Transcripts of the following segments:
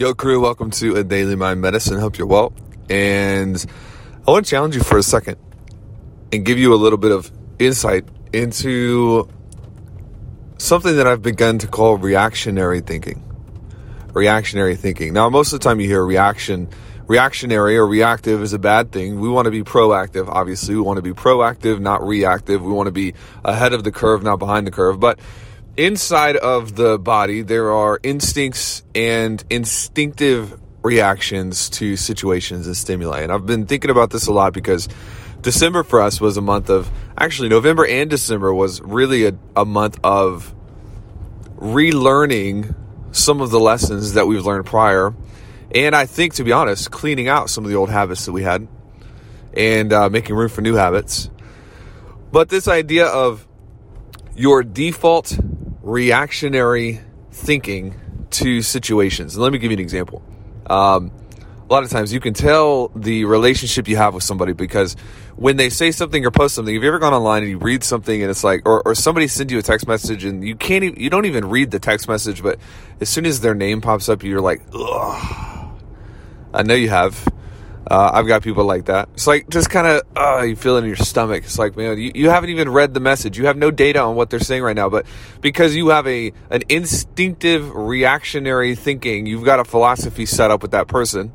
Yo, crew, welcome to a Daily Mind Medicine. Hope you're well. And I want to challenge you for a second and give you a little bit of insight into something that I've begun to call reactionary thinking. Reactionary thinking. Now, most of the time you hear reaction, reactionary or reactive is a bad thing. We want to be proactive, obviously. We want to be proactive, not reactive. We want to be ahead of the curve, not behind the curve. But inside of the body, there are instincts and instinctive reactions to situations and stimuli. And I've been thinking about this a lot because December for us was a month of, actually, November and December was really a, a month of relearning some of the lessons that we've learned prior. And I think, to be honest, cleaning out some of the old habits that we had and uh, making room for new habits. But this idea of your default reactionary thinking to situations. And let me give you an example. Um, a lot of times you can tell the relationship you have with somebody because when they say something or post something, have you ever gone online and you read something and it's like, or, or somebody sends you a text message and you can't, even, you don't even read the text message, but as soon as their name pops up, you're like, ugh. I know you have. Uh, I've got people like that. It's like just kind of uh, you feel it in your stomach. It's like man, you, you haven't even read the message. You have no data on what they're saying right now, but because you have a an instinctive reactionary thinking, you've got a philosophy set up with that person.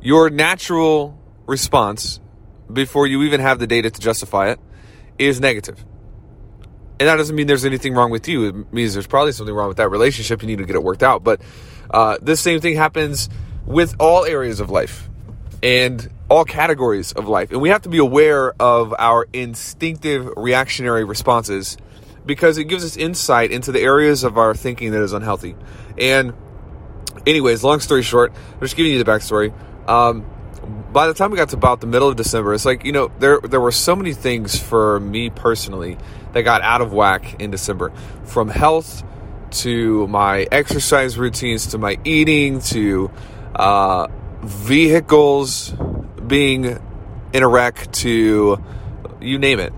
Your natural response, before you even have the data to justify it, is negative. And that doesn't mean there's anything wrong with you. It means there's probably something wrong with that relationship. You need to get it worked out. But uh, this same thing happens with all areas of life and all categories of life. And we have to be aware of our instinctive reactionary responses because it gives us insight into the areas of our thinking that is unhealthy. And, anyways, long story short, I'm just giving you the backstory. Um, by the time we got to about the middle of December, it's like, you know, there, there were so many things for me personally that got out of whack in December from health to my exercise routines to my eating to, uh, vehicles being in a wreck to you name it.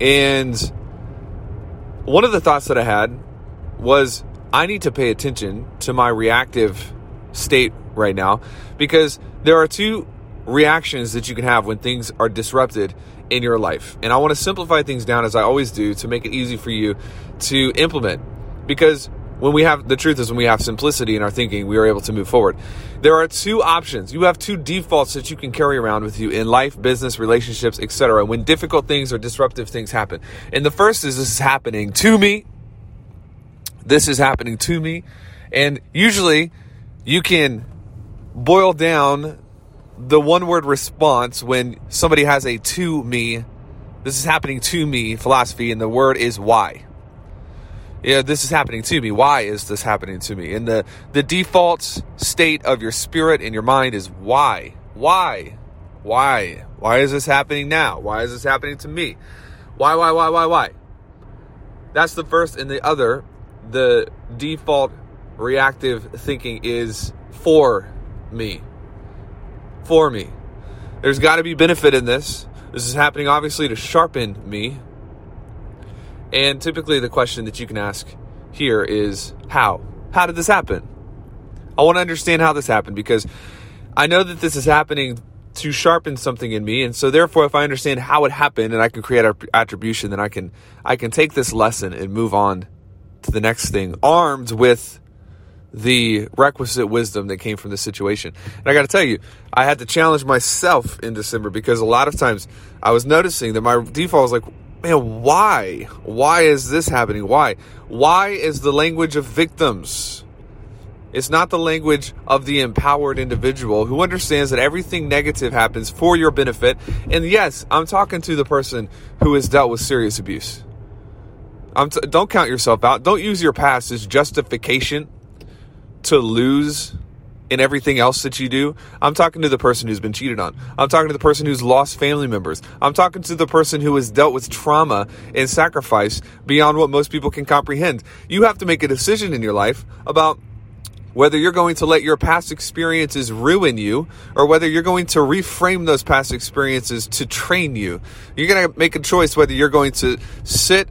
And one of the thoughts that I had was I need to pay attention to my reactive state right now because there are two reactions that you can have when things are disrupted in your life. And I want to simplify things down as I always do to make it easy for you to implement because when we have the truth is when we have simplicity in our thinking we are able to move forward. There are two options. You have two defaults that you can carry around with you in life business relationships etc when difficult things or disruptive things happen. And the first is this is happening to me. This is happening to me. And usually you can boil down the one word response when somebody has a to me. This is happening to me philosophy and the word is why yeah, this is happening to me. Why is this happening to me? And the, the default state of your spirit and your mind is why? Why? Why? Why is this happening now? Why is this happening to me? Why, why, why, why, why? That's the first. And the other, the default reactive thinking is for me. For me. There's got to be benefit in this. This is happening obviously to sharpen me, and typically, the question that you can ask here is how? How did this happen? I want to understand how this happened because I know that this is happening to sharpen something in me and so therefore if i understand how it happened and i can create attribution then i can i can take this lesson and move on to the next thing armed with the requisite wisdom that came from this situation and i got to tell you i had to challenge myself in december because a lot of times i was noticing that my default was like man, why? Why is this happening? Why? Why is the language of victims? It's not the language of the empowered individual who understands that everything negative happens for your benefit. And yes, I'm talking to the person who has dealt with serious abuse. T- don't count yourself out. Don't use your past as justification to lose in everything else that you do. I'm talking to the person who's been cheated on. I'm talking to the person who's lost family members. I'm talking to the person who has dealt with trauma and sacrifice beyond what most people can comprehend. You have to make a decision in your life about whether you're going to let your past experiences ruin you or whether you're going to reframe those past experiences to train you. You're going to make a choice whether you're going to sit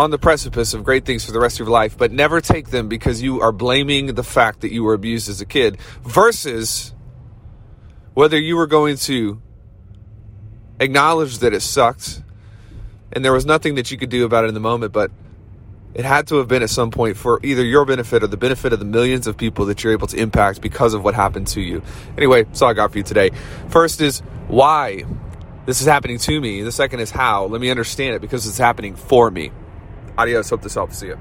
on the precipice of great things for the rest of your life, but never take them because you are blaming the fact that you were abused as a kid versus whether you were going to acknowledge that it sucked and there was nothing that you could do about it in the moment, but it had to have been at some point for either your benefit or the benefit of the millions of people that you're able to impact because of what happened to you. Anyway, that's all I got for you today. First is why this is happening to me. The second is how. Let me understand it because it's happening for me. Adios. Hope this helps. See you.